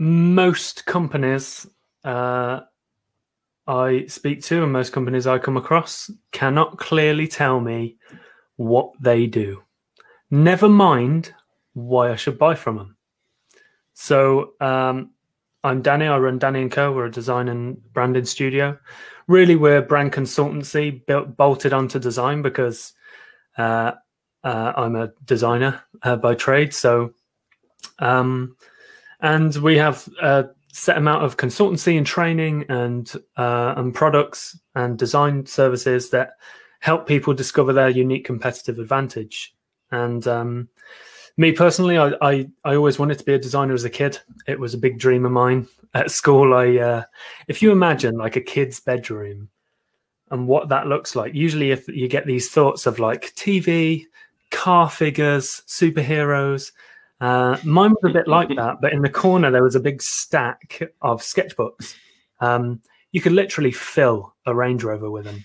most companies uh, I speak to and most companies I come across cannot clearly tell me what they do. Never mind why I should buy from them. So um, I'm Danny. I run Danny and Co. We're a design and branding studio. Really, we're brand consultancy built bolted onto design because uh, uh, I'm a designer uh, by trade. So, um, and we have a set amount of consultancy and training and uh, and products and design services that help people discover their unique competitive advantage. And um, me personally, I, I, I always wanted to be a designer as a kid. It was a big dream of mine. At school, I uh, if you imagine like a kid's bedroom and what that looks like. Usually, if you get these thoughts of like TV, car figures, superheroes. Uh, mine was a bit like that, but in the corner there was a big stack of sketchbooks. Um, you could literally fill a Range Rover with them.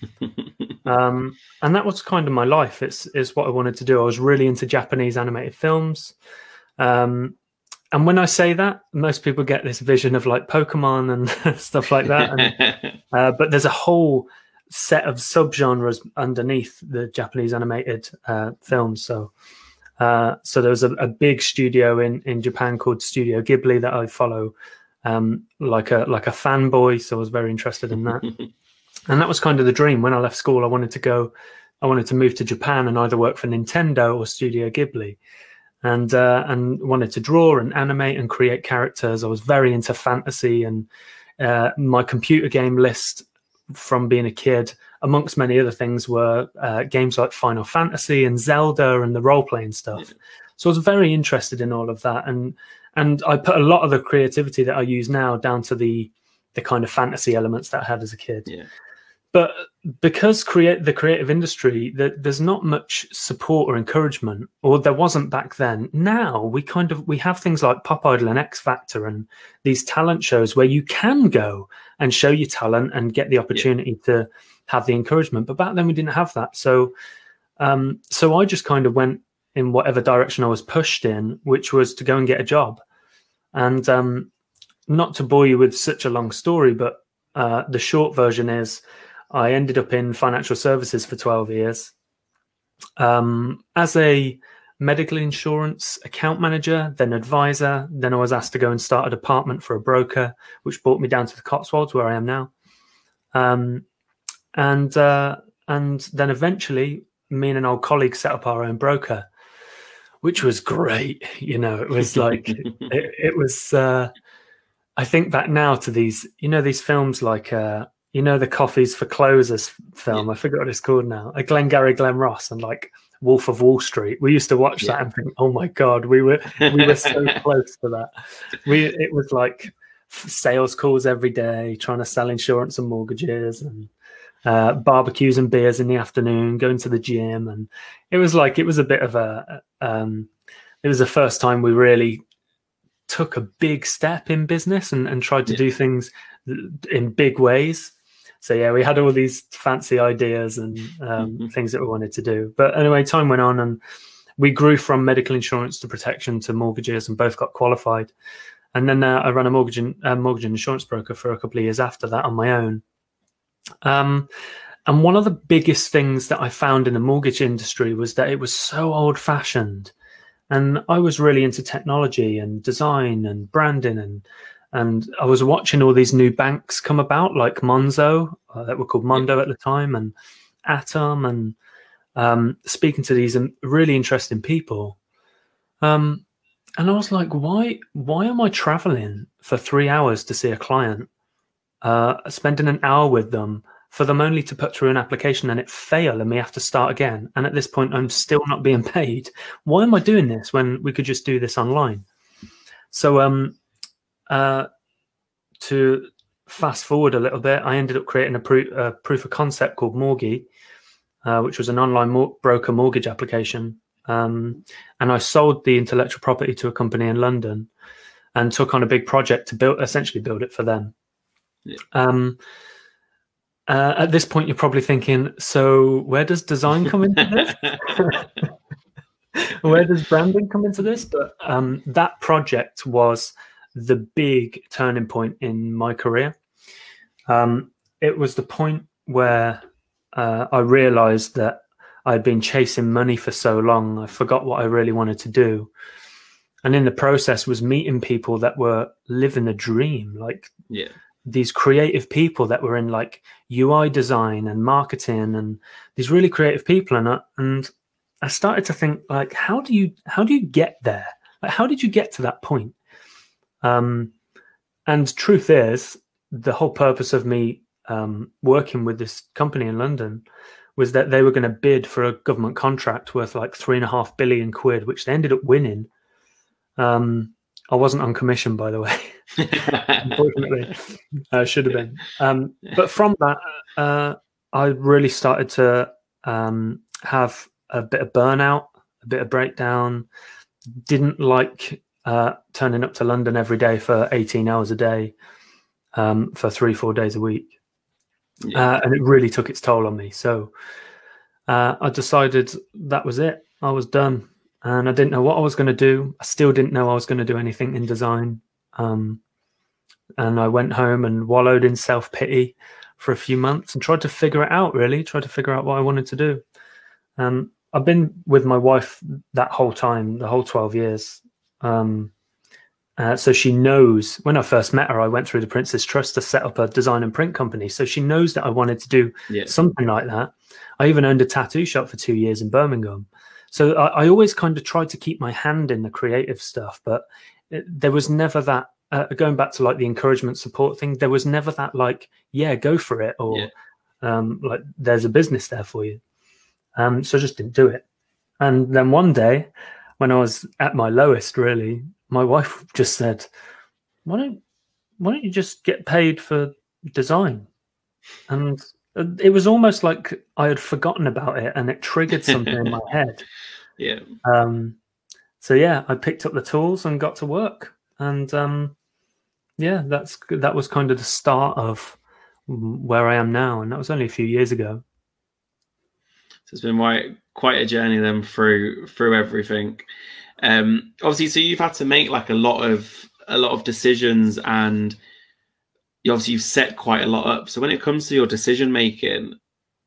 um, and that was kind of my life. It's is what I wanted to do. I was really into Japanese animated films. Um, and when I say that, most people get this vision of like Pokemon and stuff like that. And, uh, but there's a whole set of subgenres underneath the Japanese animated uh, films. So, uh, so there was a, a, big studio in in Japan called Studio Ghibli that I follow um, like a like a fanboy. So I was very interested in that. and that was kind of the dream. When I left school, I wanted to go, I wanted to move to Japan and either work for Nintendo or Studio Ghibli, and uh, and wanted to draw and animate and create characters. I was very into fantasy, and uh, my computer game list from being a kid, amongst many other things, were uh, games like Final Fantasy and Zelda and the role playing stuff. So I was very interested in all of that, and and I put a lot of the creativity that I use now down to the the kind of fantasy elements that I had as a kid. Yeah but because create the creative industry that there's not much support or encouragement or there wasn't back then now we kind of we have things like pop idol and x factor and these talent shows where you can go and show your talent and get the opportunity yeah. to have the encouragement but back then we didn't have that so um so i just kind of went in whatever direction i was pushed in which was to go and get a job and um not to bore you with such a long story but uh, the short version is I ended up in financial services for 12 years. Um, as a medical insurance account manager, then advisor, then I was asked to go and start a department for a broker, which brought me down to the Cotswolds where I am now. Um, and uh, and then eventually, me and an old colleague set up our own broker, which was great. You know, it was like it, it, was. Uh, I think back now to these, you know, these films like uh, you know the coffees for closers film. Yeah. I forget what it's called now. A Glengarry Glen Ross and like Wolf of Wall Street. We used to watch yeah. that and think, oh my god, we were we were so close to that. We it was like sales calls every day, trying to sell insurance and mortgages and uh, barbecues and beers in the afternoon, going to the gym, and it was like it was a bit of a. Um, it was the first time we really took a big step in business and, and tried to yeah. do things in big ways so yeah, we had all these fancy ideas and um, mm-hmm. things that we wanted to do. But anyway, time went on, and we grew from medical insurance to protection to mortgages, and both got qualified. And then uh, I ran a mortgage and, uh, mortgage and insurance broker for a couple of years after that on my own. Um, and one of the biggest things that I found in the mortgage industry was that it was so old fashioned. And I was really into technology and design and branding and and I was watching all these new banks come about, like Monzo, uh, that were called Mondo at the time, and Atom, and um, speaking to these really interesting people. Um, and I was like, why? Why am I traveling for three hours to see a client, uh, spending an hour with them, for them only to put through an application and it fail, and we have to start again? And at this point, I'm still not being paid. Why am I doing this when we could just do this online? So, um, uh, to fast forward a little bit, I ended up creating a, pro- a proof of concept called Morgie, uh, which was an online mor- broker mortgage application. Um, and I sold the intellectual property to a company in London and took on a big project to build, essentially build it for them. Yeah. Um, uh, at this point, you're probably thinking, so where does design come into this? where does branding come into this? But um, that project was the big turning point in my career. Um, it was the point where uh, I realized that I'd been chasing money for so long, I forgot what I really wanted to do. And in the process, was meeting people that were living a dream, like yeah. These creative people that were in like UI design and marketing, and these really creative people. And I, and I started to think, like, how do you how do you get there? Like, how did you get to that point? Um, and truth is, the whole purpose of me um, working with this company in London was that they were going to bid for a government contract worth like three and a half billion quid, which they ended up winning. Um, I wasn't on commission, by the way. Unfortunately, I should have been. Um, but from that, uh, I really started to um, have a bit of burnout, a bit of breakdown. Didn't like uh, turning up to London every day for 18 hours a day um, for three, four days a week. Yeah. Uh, and it really took its toll on me. So uh, I decided that was it. I was done. And I didn't know what I was going to do. I still didn't know I was going to do anything in design. Um, and I went home and wallowed in self pity for a few months and tried to figure it out, really, tried to figure out what I wanted to do. Um, I've been with my wife that whole time, the whole 12 years. Um, uh, so she knows when I first met her, I went through the Prince's Trust to set up a design and print company. So she knows that I wanted to do yeah. something like that. I even owned a tattoo shop for two years in Birmingham. So I, I always kind of tried to keep my hand in the creative stuff, but there was never that. Uh, going back to like the encouragement support thing, there was never that like, yeah, go for it, or yeah. um, like there's a business there for you. Um, so I just didn't do it. And then one day, when I was at my lowest, really, my wife just said, "Why don't why don't you just get paid for design?" And it was almost like I had forgotten about it, and it triggered something in my head. Yeah. Um. So yeah, I picked up the tools and got to work, and um, yeah, that's that was kind of the start of where I am now, and that was only a few years ago. So it's been quite quite a journey then through through everything. Um, obviously, so you've had to make like a lot of a lot of decisions, and you obviously you've set quite a lot up. So when it comes to your decision making,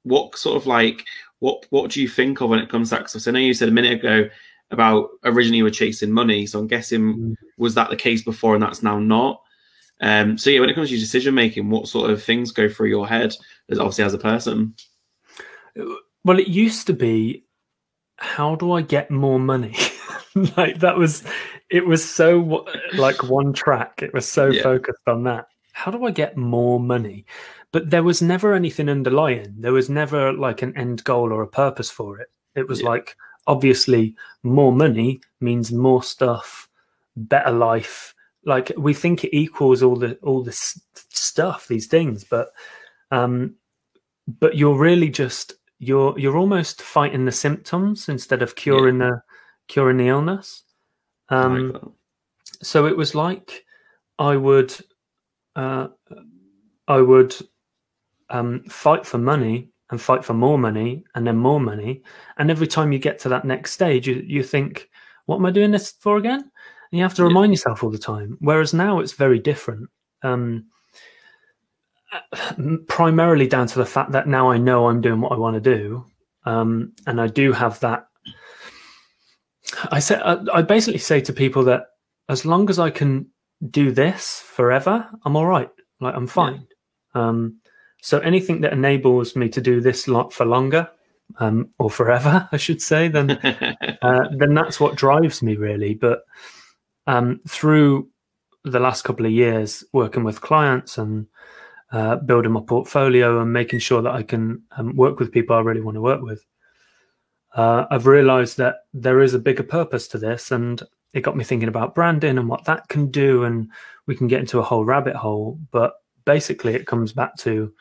what sort of like what what do you think of when it comes to that? Because I know you said a minute ago about originally you were chasing money, so I'm guessing mm. was that the case before, and that's now not. Um, so yeah, when it comes to your decision making, what sort of things go through your head as obviously as a person? Well, it used to be, how do I get more money? like that was it was so like one track it was so yeah. focused on that how do i get more money but there was never anything underlying there was never like an end goal or a purpose for it it was yeah. like obviously more money means more stuff better life like we think it equals all the all this stuff these things but um but you're really just you're you're almost fighting the symptoms instead of curing yeah. the curing the illness. Um, so it was like I would, uh, I would um, fight for money and fight for more money and then more money. And every time you get to that next stage, you, you think, what am I doing this for again? And you have to remind yeah. yourself all the time. Whereas now it's very different. Um, primarily down to the fact that now I know I'm doing what I want to do. Um, and I do have that I say I basically say to people that as long as I can do this forever, I'm all right. Like I'm fine. Yeah. Um, so anything that enables me to do this lot for longer um, or forever, I should say, then uh, then that's what drives me really. But um, through the last couple of years working with clients and uh, building my portfolio and making sure that I can um, work with people I really want to work with, uh, I've realized that there is a bigger purpose to this, and it got me thinking about branding and what that can do, and we can get into a whole rabbit hole. But basically, it comes back to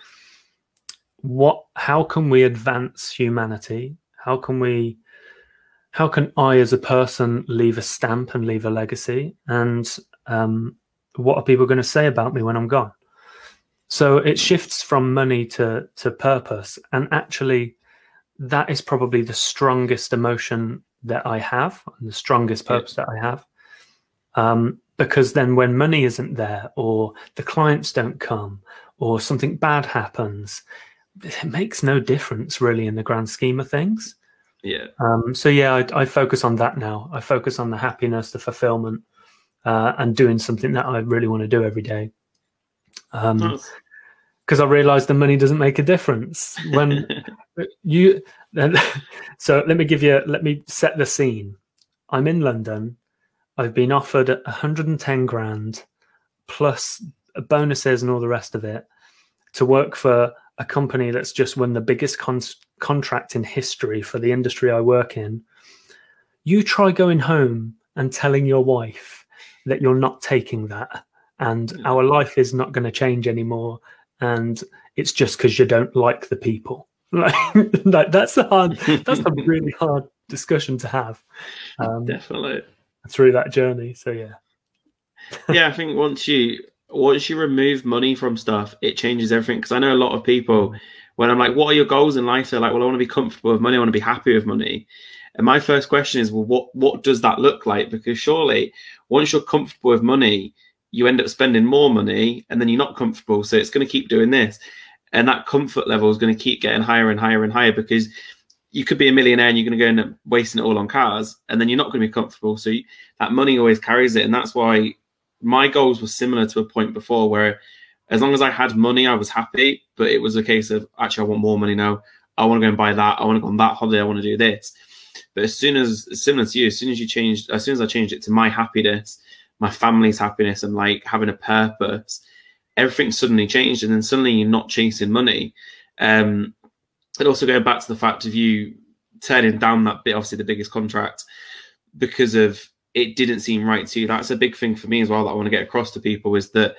what, how can we advance humanity? How can we, how can I, as a person, leave a stamp and leave a legacy? And um, what are people going to say about me when I'm gone? So it shifts from money to to purpose, and actually that is probably the strongest emotion that I have and the strongest purpose that I have. Um, because then when money isn't there or the clients don't come or something bad happens it makes no difference really in the grand scheme of things yeah um, so yeah I, I, focus on that now i focus on the happiness the fulfillment uh, and doing something that i really want to do every day um, nice because I realized the money doesn't make a difference when you. so let me give you. Let me set the scene. I'm in London. I've been offered 110 grand plus bonuses and all the rest of it to work for a company that's just won the biggest con- contract in history for the industry I work in. You try going home and telling your wife that you're not taking that and hmm. our life is not going to change anymore and it's just because you don't like the people like, that's a hard that's a really hard discussion to have um, definitely through that journey so yeah yeah i think once you once you remove money from stuff it changes everything because i know a lot of people when i'm like what are your goals in life they're like well i want to be comfortable with money i want to be happy with money and my first question is well what what does that look like because surely once you're comfortable with money you end up spending more money and then you're not comfortable. So it's going to keep doing this. And that comfort level is going to keep getting higher and higher and higher because you could be a millionaire and you're going to go and wasting it all on cars and then you're not going to be comfortable. So you, that money always carries it. And that's why my goals were similar to a point before where as long as I had money, I was happy. But it was a case of actually, I want more money now. I want to go and buy that. I want to go on that holiday. I want to do this. But as soon as, similar to you, as soon as you changed, as soon as I changed it to my happiness, my family's happiness and like having a purpose, everything suddenly changed. And then suddenly you're not chasing money. Um, and also going back to the fact of you turning down that bit, obviously the biggest contract, because of it didn't seem right to you. That's a big thing for me as well that I want to get across to people is that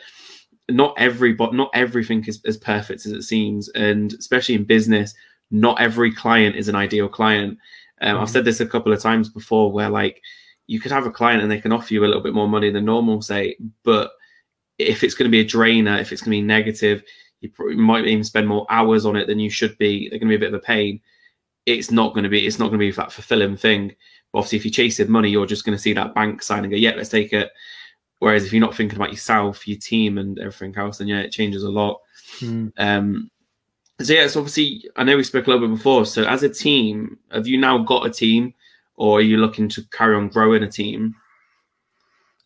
not every but not everything is as perfect as it seems. And especially in business, not every client is an ideal client. Um, mm-hmm. I've said this a couple of times before where like you could have a client and they can offer you a little bit more money than normal, say, but if it's going to be a drainer, if it's going to be negative, you, might even spend more hours on it than you should be. They're going to be a bit of a pain. It's not going to be. It's not going to be that fulfilling thing. But obviously, if you're chasing money, you're just going to see that bank sign and go, "Yeah, let's take it." Whereas if you're not thinking about yourself, your team, and everything else, then yeah, it changes a lot. Mm. Um, so yeah, so obviously, I know we spoke a little bit before. So as a team, have you now got a team? or are you looking to carry on growing a team?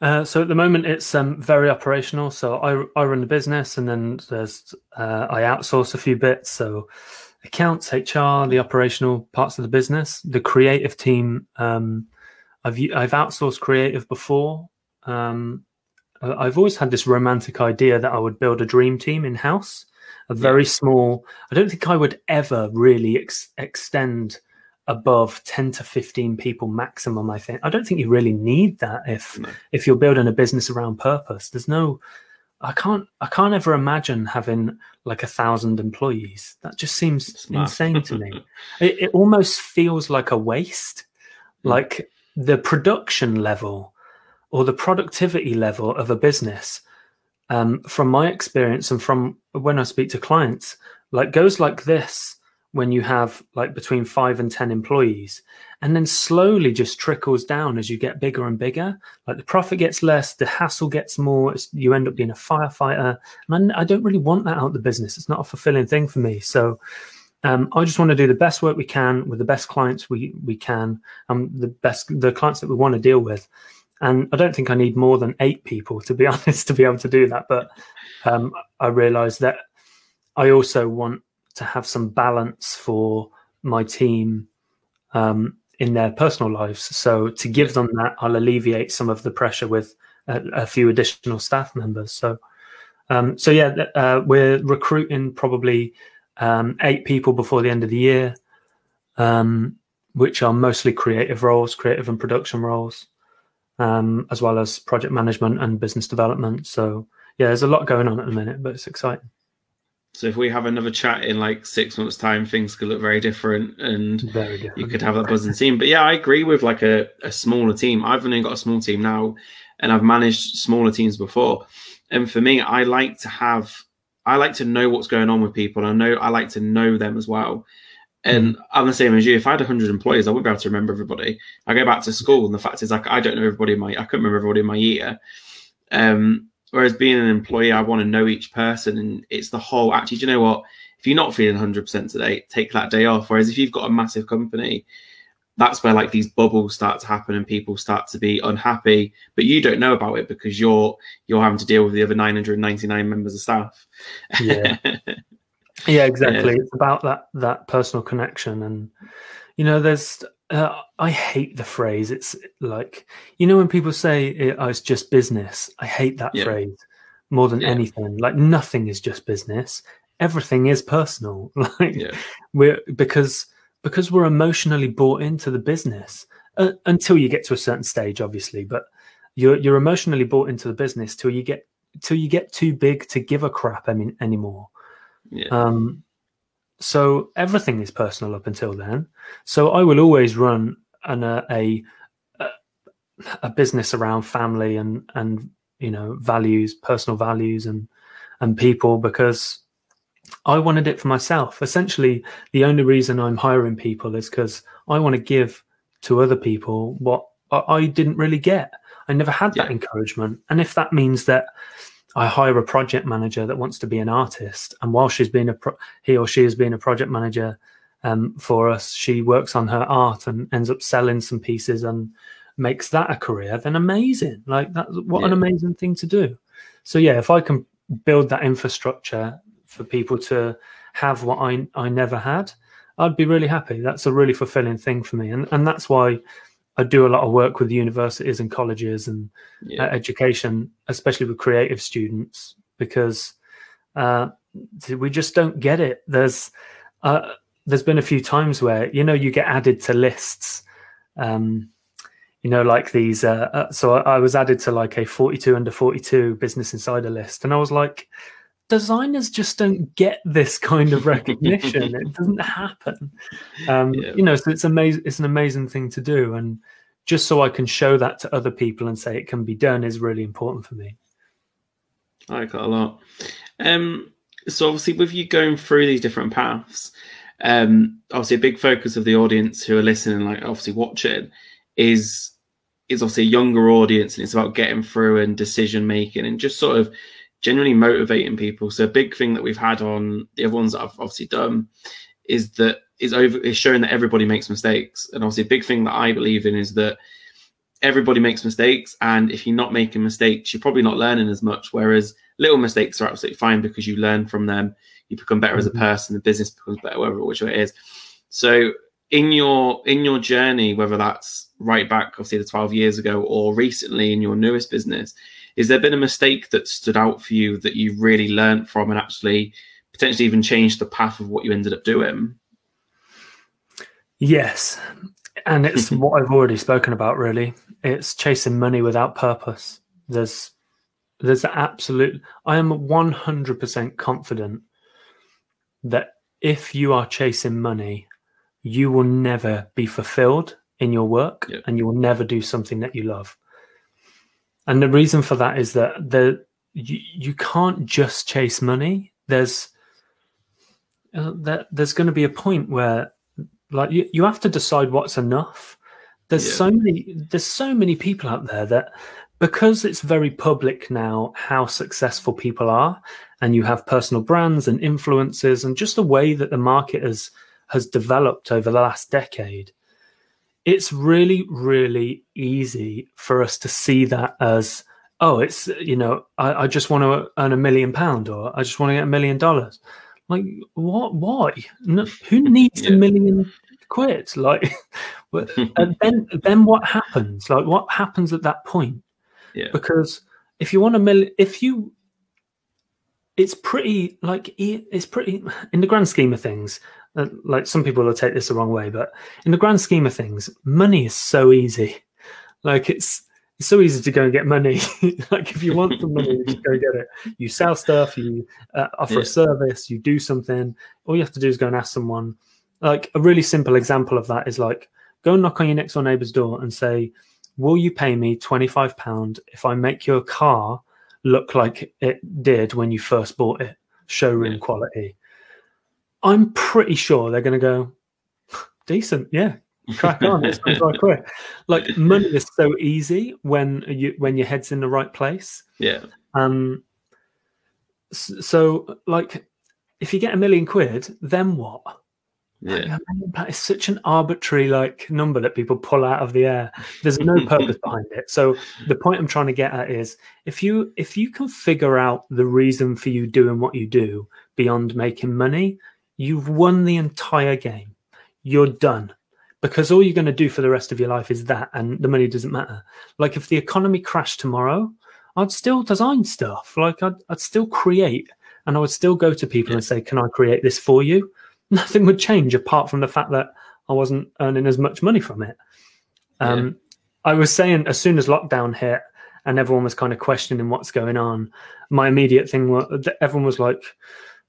Uh, so at the moment, it's um, very operational. So I, I run the business, and then there's uh, I outsource a few bits. So accounts, HR, the operational parts of the business, the creative team. Um, I've I've outsourced creative before. Um, I've always had this romantic idea that I would build a dream team in house, a very small. I don't think I would ever really ex- extend above 10 to 15 people maximum i think. I don't think you really need that if no. if you're building a business around purpose. There's no i can't i can't ever imagine having like a thousand employees. That just seems insane to me. It, it, almost feels like a waste. Mm. like the production level or the productivity level of a business um, from my experience and from when i speak to clients like goes like this when you have like between five and 10 employees, and then slowly just trickles down as you get bigger and bigger. Like the profit gets less, the hassle gets more, you end up being a firefighter. And I, I, don't really want that out of the business. It's not a fulfilling thing for me. So um, I just want to do the best work we can with the best clients we, we can, and the best, the clients that we want to deal with. And I don't think I need more than eight people, to be honest, to be able to do that. But um, I realize that I also want to have some balance for my team um, in their personal lives. So to give them that, I'll alleviate some of the pressure with a, a few additional staff members. So, um, so yeah, uh, we're recruiting probably um, eight people before the end of the year, um, which are mostly creative roles, creative and production roles, um, as well as project management and business development. So yeah, there's a lot going on at the minute, but it's exciting. So if we have another chat in like six months' time, things could look very different, and very different. you could have that buzzing team. But yeah, I agree with like a, a smaller team. I've only got a small team now, and I've managed smaller teams before. And for me, I like to have, I like to know what's going on with people. I know I like to know them as well. And mm. I'm the same as you. If I had 100 employees, I wouldn't be able to remember everybody. I go back to school, and the fact is, like, I don't know everybody in my, I couldn't remember everybody in my year. Um, whereas being an employee, I want to know each person, and it's the whole. Actually, do you know what? If you're not feeling 100% today, take that day off. Whereas if you've got a massive company, that's where like these bubbles start to happen and people start to be unhappy but you don't know about it because you're you're having to deal with the other 999 members of staff yeah yeah exactly yeah. it's about that that personal connection and you know there's uh, i hate the phrase it's like you know when people say it, oh, it's just business i hate that yeah. phrase more than yeah. anything like nothing is just business everything is personal like we're because because we're emotionally bought into the business uh, until you get to a certain stage, obviously. But you're you're emotionally bought into the business till you get till you get too big to give a crap I mean, anymore. Yeah. Um, so everything is personal up until then. So I will always run an, uh, a a a business around family and and you know values, personal values, and and people because I wanted it for myself. Essentially, the only reason I'm hiring people is because I want to give to other people what I didn't really get. I never had that yeah. encouragement. And if that means that I hire a project manager that wants to be an artist, and while she's been a pro- he or she has been a project manager um, for us, she works on her art and ends up selling some pieces and makes that a career. Then amazing! Like that, what yeah. an amazing thing to do. So yeah, if I can build that infrastructure for people to have what I I never had, I'd be really happy. That's a really fulfilling thing for me, and and that's why I do a lot of work with universities and colleges and yeah. uh, education, especially with creative students, because uh, we just don't get it. There's uh, there's been a few times where you know you get added to lists. Um, you know, like these. Uh, uh so I, I was added to like a 42 under 42 Business Insider list, and I was like, designers just don't get this kind of recognition. it doesn't happen. Um, yeah. You know, so it's amazing. It's an amazing thing to do, and just so I can show that to other people and say it can be done is really important for me. I like that a lot. Um, so obviously, with you going through these different paths, um, obviously a big focus of the audience who are listening, like obviously watching, is is obviously a younger audience, and it's about getting through and decision making, and just sort of genuinely motivating people. So a big thing that we've had on the other ones that I've obviously done is that is over is showing that everybody makes mistakes. And obviously a big thing that I believe in is that everybody makes mistakes. And if you're not making mistakes, you're probably not learning as much. Whereas little mistakes are absolutely fine because you learn from them, you become better as a mm-hmm. person, the business becomes better, whatever which way it is. So in your in your journey, whether that's right back obviously the 12 years ago or recently in your newest business, is there been a mistake that stood out for you that you really learned from and actually potentially even changed the path of what you ended up doing? Yes. And it's what I've already spoken about really. It's chasing money without purpose. There's there's absolute I am 100% confident that if you are chasing money, you will never be fulfilled in your work yep. and you will never do something that you love and the reason for that is that the you, you can't just chase money. There's uh, there, there's going to be a point where like you, you have to decide what's enough. There's yeah. so many there's so many people out there that because it's very public now how successful people are, and you have personal brands and influences, and just the way that the market has has developed over the last decade it's really, really easy for us to see that as, oh, it's, you know, I, I just want to earn a million pound or I just want to get a million dollars. Like, what? Why? No, who needs yeah. a million quid? Like, and then, then what happens? Like, what happens at that point? Yeah. Because if you want a million, if you, it's pretty like it's pretty in the grand scheme of things uh, like some people will take this the wrong way, but in the grand scheme of things, money is so easy. Like it's it's so easy to go and get money. like if you want some money, you just go get it. You sell stuff, you uh, offer yeah. a service, you do something. All you have to do is go and ask someone. Like a really simple example of that is like go and knock on your next door neighbor's door and say, "Will you pay me twenty five pound if I make your car look like it did when you first bought it, showroom yeah. quality?" I'm pretty sure they're going to go decent. Yeah, crack on. It's. Like money is so easy when you when your head's in the right place. Yeah. Um. So, like, if you get a million quid, then what? Yeah. That is such an arbitrary like number that people pull out of the air. There's no purpose behind it. So the point I'm trying to get at is if you if you can figure out the reason for you doing what you do beyond making money, you've won the entire game. You're done. Because all you're going to do for the rest of your life is that and the money doesn't matter. Like if the economy crashed tomorrow, I'd still design stuff. Like I'd, I'd still create and I would still go to people and say, Can I create this for you? nothing would change apart from the fact that I wasn't earning as much money from it. Um, yeah. I was saying as soon as lockdown hit and everyone was kind of questioning what's going on, my immediate thing was everyone was like,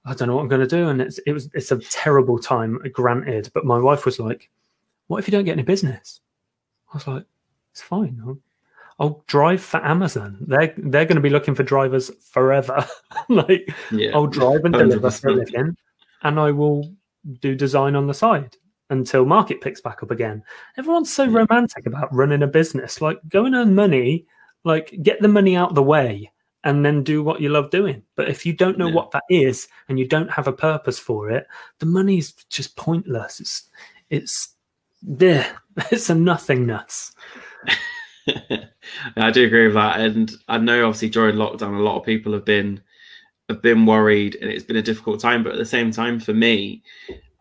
I don't know what I'm going to do, and it's it was it's a terrible time, granted. But my wife was like, "What if you don't get any business?" I was like, "It's fine. I'll, I'll drive for Amazon. They're they're going to be looking for drivers forever. like, yeah. I'll drive and deliver for a living, and I will do design on the side until market picks back up again. Everyone's so romantic about running a business. Like go and earn money, like get the money out the way and then do what you love doing. But if you don't know yeah. what that is and you don't have a purpose for it, the money is just pointless. It's it's there. It's a nothingness. I do agree with that. And I know obviously during lockdown a lot of people have been have been worried and it's been a difficult time. But at the same time, for me,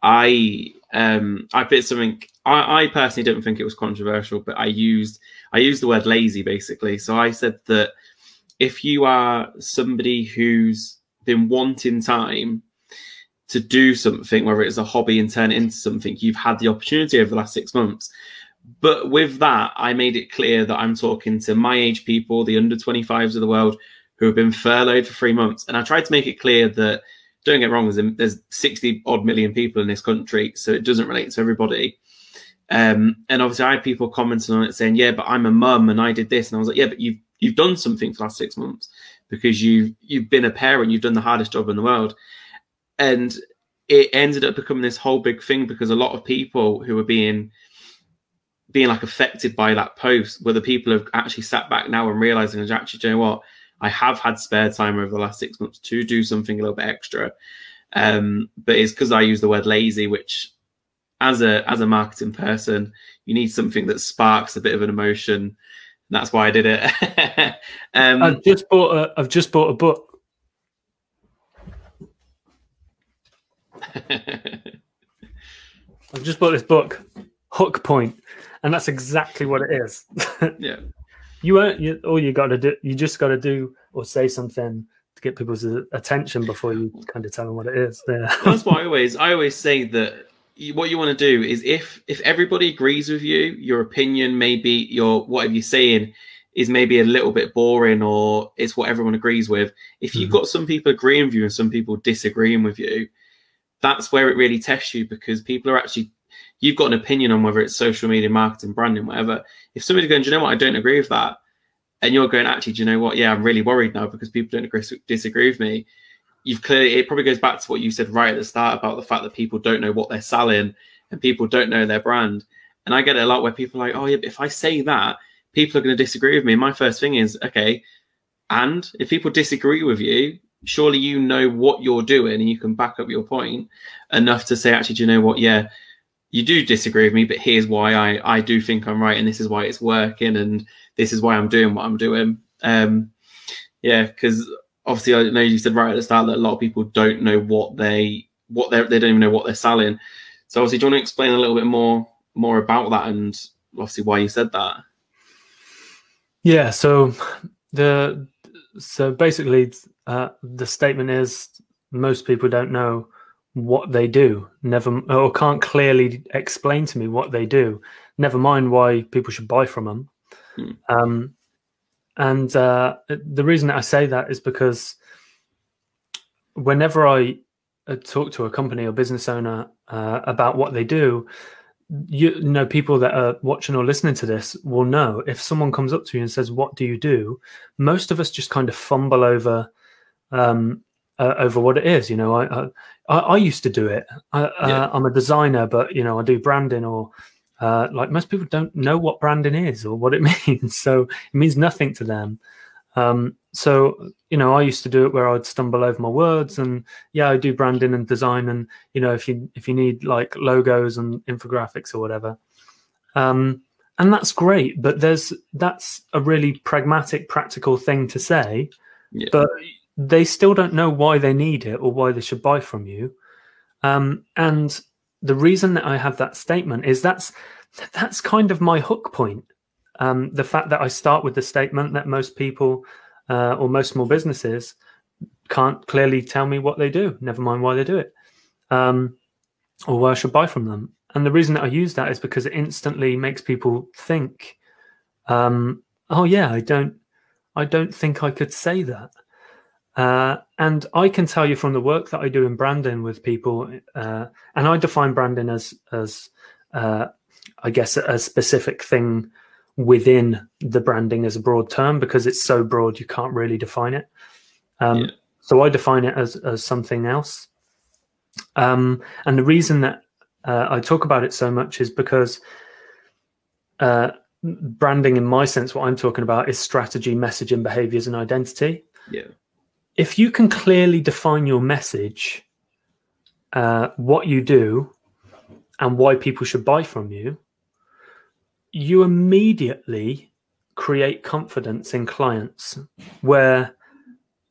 I um I put something I, I personally didn't think it was controversial, but I used I used the word lazy basically. So I said that if you are somebody who's been wanting time to do something, whether it's a hobby and turn it into something, you've had the opportunity over the last six months. But with that, I made it clear that I'm talking to my age people, the under 25s of the world, who have been furloughed for three months. And I tried to make it clear that, don't get wrong, there's, there's 60 odd million people in this country, so it doesn't relate to everybody. Um, and obviously, I had people commenting on it saying, "Yeah, but I'm a mum and I did this," and I was like, "Yeah, but you've you've done something for the last six months because you've you've been a parent, you've done the hardest job in the world." And it ended up becoming this whole big thing because a lot of people who were being being like affected by that post were the people who've actually sat back now and realizing, actually, you know what? I have had spare time over the last six months to do something a little bit extra. Um, but it's because I use the word lazy, which as a as a marketing person, you need something that sparks a bit of an emotion. That's why I did it. um, I've just bought a I've just bought a book. I've just bought this book, Hook Point, and that's exactly what it is. yeah you won't. You, all you got to do, you just got to do or say something to get people's attention before you kind of tell them what it is. Yeah. That's why I always, I always say that what you want to do is if if everybody agrees with you, your opinion, maybe your whatever you're saying is maybe a little bit boring or it's what everyone agrees with. If you've mm-hmm. got some people agreeing with you and some people disagreeing with you, that's where it really tests you because people are actually you've got an opinion on whether it's social media marketing, branding, whatever. If somebody's going, do you know what, I don't agree with that, and you're going, actually, do you know what? Yeah, I'm really worried now because people don't agree, disagree with me. You've clearly, it probably goes back to what you said right at the start about the fact that people don't know what they're selling and people don't know their brand. And I get it a lot where people are like, oh, yeah, but if I say that, people are going to disagree with me. My first thing is, okay, and if people disagree with you, surely you know what you're doing and you can back up your point enough to say, actually, do you know what? Yeah, you do disagree with me, but here's why I I do think I'm right, and this is why it's working, and this is why I'm doing what I'm doing. Um, yeah, because obviously I know you said right at the start that a lot of people don't know what they what they they don't even know what they're selling. So obviously, do you want to explain a little bit more more about that and obviously why you said that? Yeah. So the so basically uh, the statement is most people don't know what they do never or can't clearly explain to me what they do never mind why people should buy from them hmm. um, and uh, the reason i say that is because whenever i uh, talk to a company or business owner uh, about what they do you know people that are watching or listening to this will know if someone comes up to you and says what do you do most of us just kind of fumble over um, uh, over what it is. You know, I I, I used to do it. I, am uh, a designer, but you know, I do branding or Uh, like most people don't know what branding is or what it means, so it means nothing to them. Um, so you know, I used to do it where I'd stumble over my words, and yeah, I do branding and design, and you know, if you if you need like logos and infographics or whatever, um, and that's great. But there's that's a really pragmatic, practical thing to say, Yeah. but they still don't know why they need it or why they should buy from you. Um, and the reason that I have that statement is that's that's kind of my hook point. Um, the fact that I start with the statement that most people uh, or most small businesses can't clearly tell me what they do, never mind why they do it, um, or why I should buy from them. And the reason that I use that is because it instantly makes people think, um, "Oh yeah, I don't, I don't think I could say that." Uh, and I can tell you from the work that I do in branding with people, uh, and I define branding as as uh, I guess a specific thing within the branding as a broad term because it's so broad you can't really define it. Um, Yeah. So I define it as as something else. Um, and the reason that uh, I talk about it so much is because uh, branding, in my sense, what I'm talking about is strategy, messaging, behaviors, and identity Yeah. If you can clearly define your message, uh, what you do, and why people should buy from you, you immediately create confidence in clients where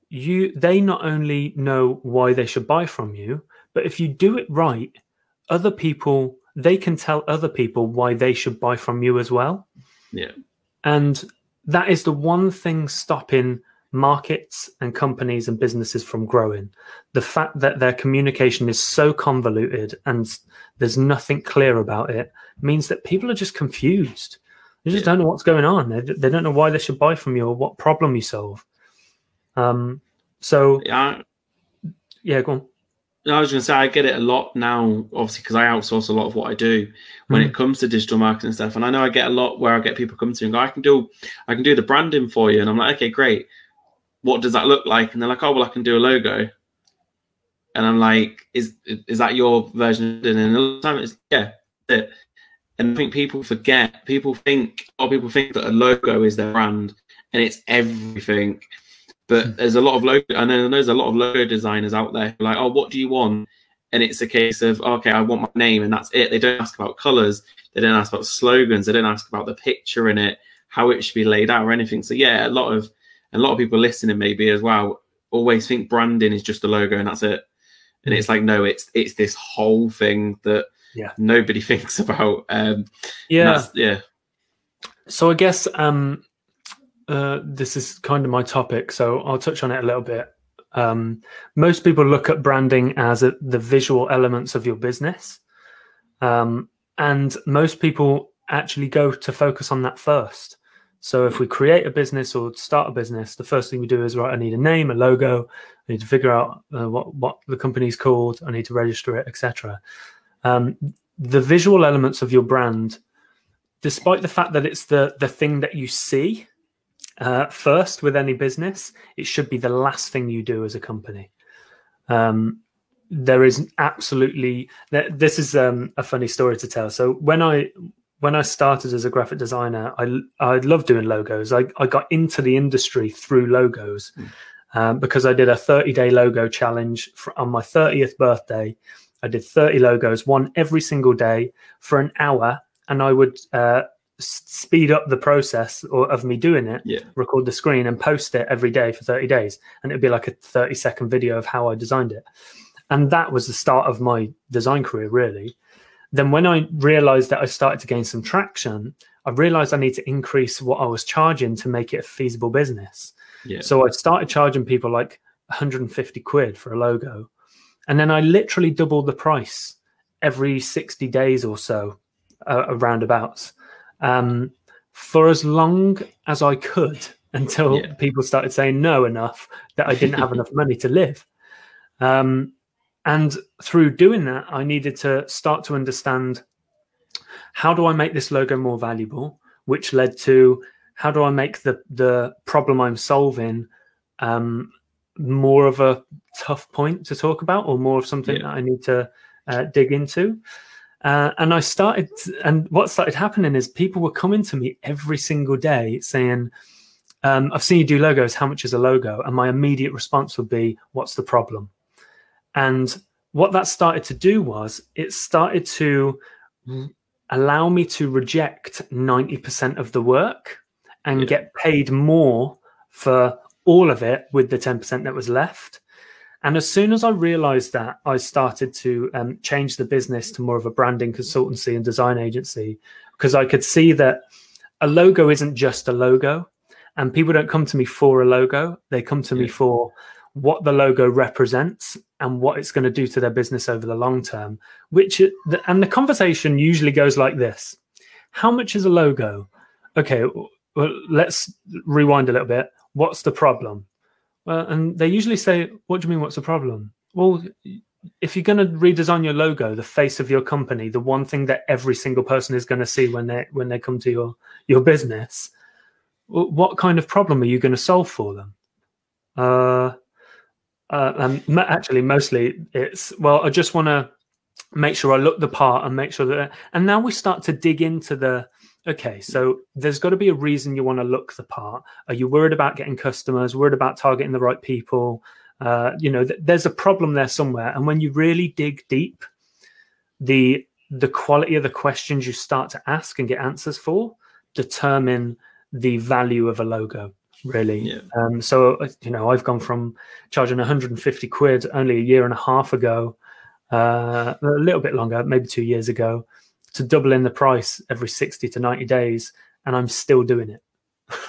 you they not only know why they should buy from you but if you do it right other people they can tell other people why they should buy from you as well Yeah. and that is the one thing stopping markets and companies and businesses from growing. The fact that their communication is so convoluted and there's nothing clear about it means that people are just confused. They just Yeah. don't know what's going on. They, they don't know why they should buy from you or what problem you solve. Um, so, Yeah. yeah, go on. I was going to say I get it a lot now, obviously, because I outsource a lot of what I do when Mm. it comes to digital marketing and stuff. And I know I get a lot where I get people come to me and go, "I can do, I can do the branding for you," and I'm like, "Okay, great. What does that look like?" And they're like, "Oh, well, I can do a logo." And I'm like, "Is is that your version?" And a lot of the time, it's yeah, that's it. And I think people forget. People think, or people think that a logo is their brand, and it's everything. But hmm. there's a lot of logo. I know there's a lot of logo designers out there who are like, oh, what do you want? And it's a case of, okay, I want my name, and that's it. They don't ask about colors. They don't ask about slogans. They don't ask about the picture in it, how it should be laid out, or anything. So yeah, a lot of a lot of people listening maybe as well always think branding is just a logo and that's it. And it's like, no, it's it's this whole thing that Yeah. nobody thinks about. Um, Yeah. yeah, So I guess um, uh, this is kind of my topic, so I'll touch on it a little bit. Um, most people look at branding as a, the visual elements of your business, um, and most people actually go to focus on that first. So if we create a business or start a business, the first thing we do is right. I need a name, a logo. I need to figure out uh, what what the company's called. I need to register it, etc. Um, the visual elements of your brand despite the fact that it's the the thing that you see uh, first with any business, it should be the last thing you do as a company. Um, there is absolutely this is um, a funny story to tell. So when I when I started as a graphic designer, I I love doing logos. I, I got into the industry through logos um, because I did a 30 day logo challenge for, on my 30th birthday. I did 30 logos, one every single day for an hour, and I would uh, speed up the process or, of me doing it, Yeah. record the screen, and post it every day for 30 days. And it'd be like a 30 second video of how I designed it. And that was the start of my design career, really. Then, when I realized that I started to gain some traction, I realized I need to increase what I was charging to make it a feasible business. yeah, So I started charging people like 150 quid for a logo. And then I literally doubled the price every 60 days or so, uh, around um, for as long as I could until Yeah. people started saying no enough that I didn't have enough money to live. Um, and through doing that, I needed to start to understand how do I make this logo more valuable, which led to how do I make the the problem I'm solving um, more of a tough point to talk about, or more of something Yeah. that I need to uh, dig into. Uh, and I started, and what started happening is people were coming to me every single day saying, um, I've seen you do logos. How much is a logo? And my immediate response would be, What's the problem? And what that started to do was it started to allow me to reject 90% of the work and yeah. get paid more for all of it with the 10% that was left. And as soon as I realized that, I started to um, change the business to more of a branding consultancy and design agency because I could see that a logo isn't just a logo. And people don't come to me for a logo, they come to yeah. me for what the logo represents and what it's going to do to their business over the long term. Which and the conversation usually goes like this: How much is a logo? Okay, well, let's rewind a little bit. What's the problem? Well, and they usually say, "What do you mean? What's the problem?" Well, if you're going to redesign your logo, the face of your company, the one thing that every single person is going to see when they when they come to your your business, what kind of problem are you going to solve for them? Uh, uh, and actually, mostly it's well, I just want to make sure I look the part and make sure that. And now we start to dig into the. Okay, so there's got to be a reason you want to look the part. Are you worried about getting customers? Worried about targeting the right people? Uh, you know, th- there's a problem there somewhere. And when you really dig deep, the the quality of the questions you start to ask and get answers for determine the value of a logo really. Yeah. Um, so you know, I've gone from charging 150 quid only a year and a half ago, uh, a little bit longer, maybe two years ago, to doubling the price every 60 to 90 days, and I'm still doing it.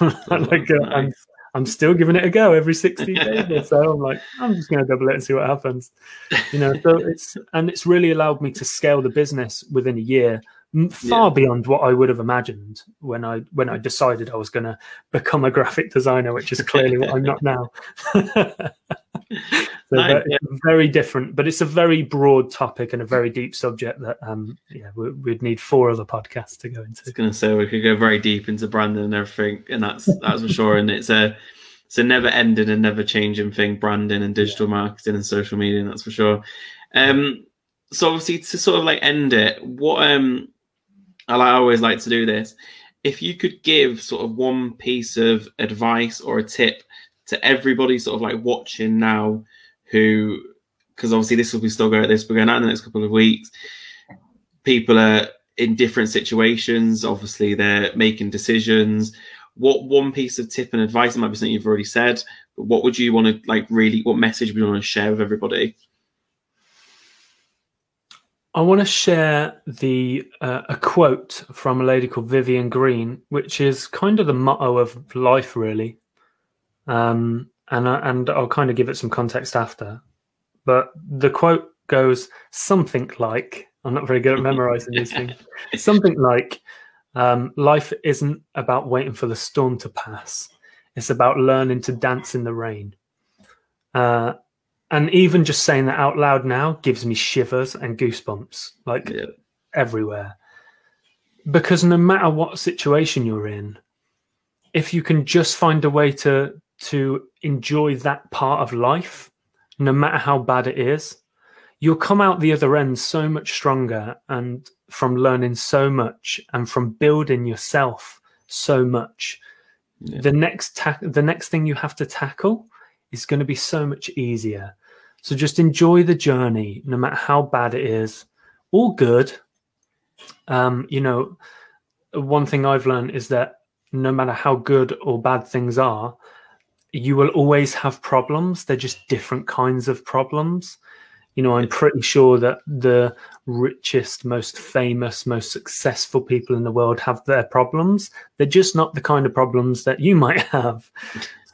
like uh. I'm, I'm still giving it a go every 60 days or so. I'm like, I'm just going to double it and see what happens. You know, so it's and it's really allowed me to scale the business within a year far yeah. beyond what I would have imagined when I when I decided I was going to become a graphic designer, which is clearly what I'm not now. so nice, very different, but it's a very broad topic and a very deep subject that um yeah we, would need four other podcasts to go into. I was going to say we could go very deep into branding and everything, and that's that's for sure. And it's a it's a never ending and never changing thing, branding and digital marketing and social media. and That's for sure. Um, so obviously to sort of like end it, what um I always like to do this. If you could give sort of one piece of advice or a tip to everybody sort of like watching now who because obviously this will be still going this we're going out in the next couple of weeks people are in different situations obviously they're making decisions what one piece of tip and advice it might be something you've already said but what would you want to like really what message would you want to share with everybody I want to share the uh, a quote from a lady called Vivian Green, which is kind of the motto of life, really. Um, and I, and I'll kind of give it some context after. But the quote goes something like I'm not very good at memorizing these things. Something like um, life isn't about waiting for the storm to pass. It's about learning to dance in the rain. Uh, and even just saying that out loud now gives me shivers and goosebumps like yeah. everywhere because no matter what situation you're in if you can just find a way to to enjoy that part of life no matter how bad it is you'll come out the other end so much stronger and from learning so much and from building yourself so much yeah. the next ta- the next thing you have to tackle is going to be so much easier so just enjoy the journey, no matter how bad it is. All good. Um, you know, one thing I've learned is that no matter how good or bad things are, you will always have problems. They're just different kinds of problems. You know, I'm pretty sure that the richest, most famous, most successful people in the world have their problems. They're just not the kind of problems that you might have.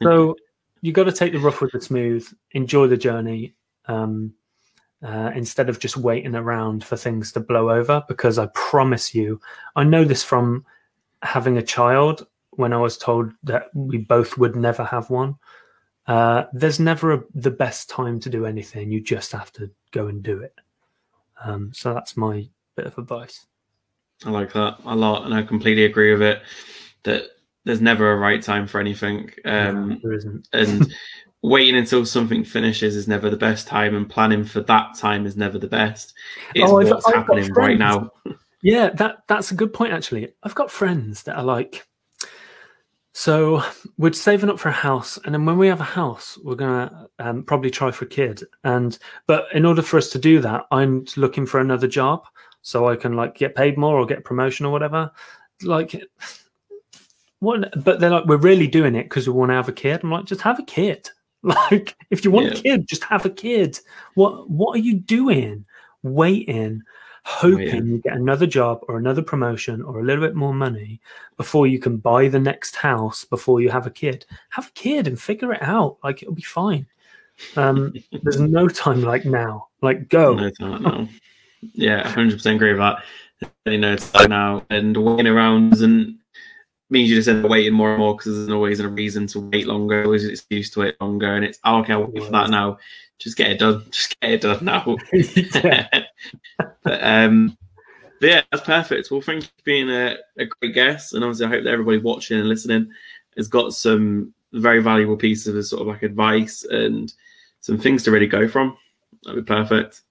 So you've got to take the rough with the smooth, enjoy the journey, um, uh, instead of just waiting around for things to blow over. Because I promise you, I know this from having a child when I was told that we both would never have one. Uh, there's never a, the best time to do anything. You just have to go and do it. Um, so that's my bit of advice. I like that a lot, and I completely agree with it. That there's never a right time for anything. Um, there isn't. and waiting until something finishes is never the best time, and planning for that time is never the best. It's Oh, what's I've happening right now. Yeah, that that's a good point actually. I've got friends that are like so we're saving up for a house and then when we have a house we're gonna um, probably try for a kid and but in order for us to do that i'm looking for another job so i can like get paid more or get a promotion or whatever like what but they're like we're really doing it because we want to have a kid i'm like just have a kid like if you want a kid just have a kid. What what are you doing? Waiting hoping Waiting. you get another job or another promotion or a little bit more money before you can buy the next house before you have a kid. Have a kid and figure it out. Like it'll be fine. Um there's no time like now. Like go. No time now. Yeah, hundred percent agree with that. You know, it's like now. And waiting around doesn't means you just end up waiting more and more because there's always a reason to wait longer. Always an excuse to wait longer, and it's oh, okay. I'll wait for that now. Just get it done. Just get it done now. But um, but yeah, that's perfect. Well, thank you for being a, a great guest, and obviously, I hope that everybody watching and listening has got some very valuable pieces of sort of like advice and some things to really go from. That'd be perfect.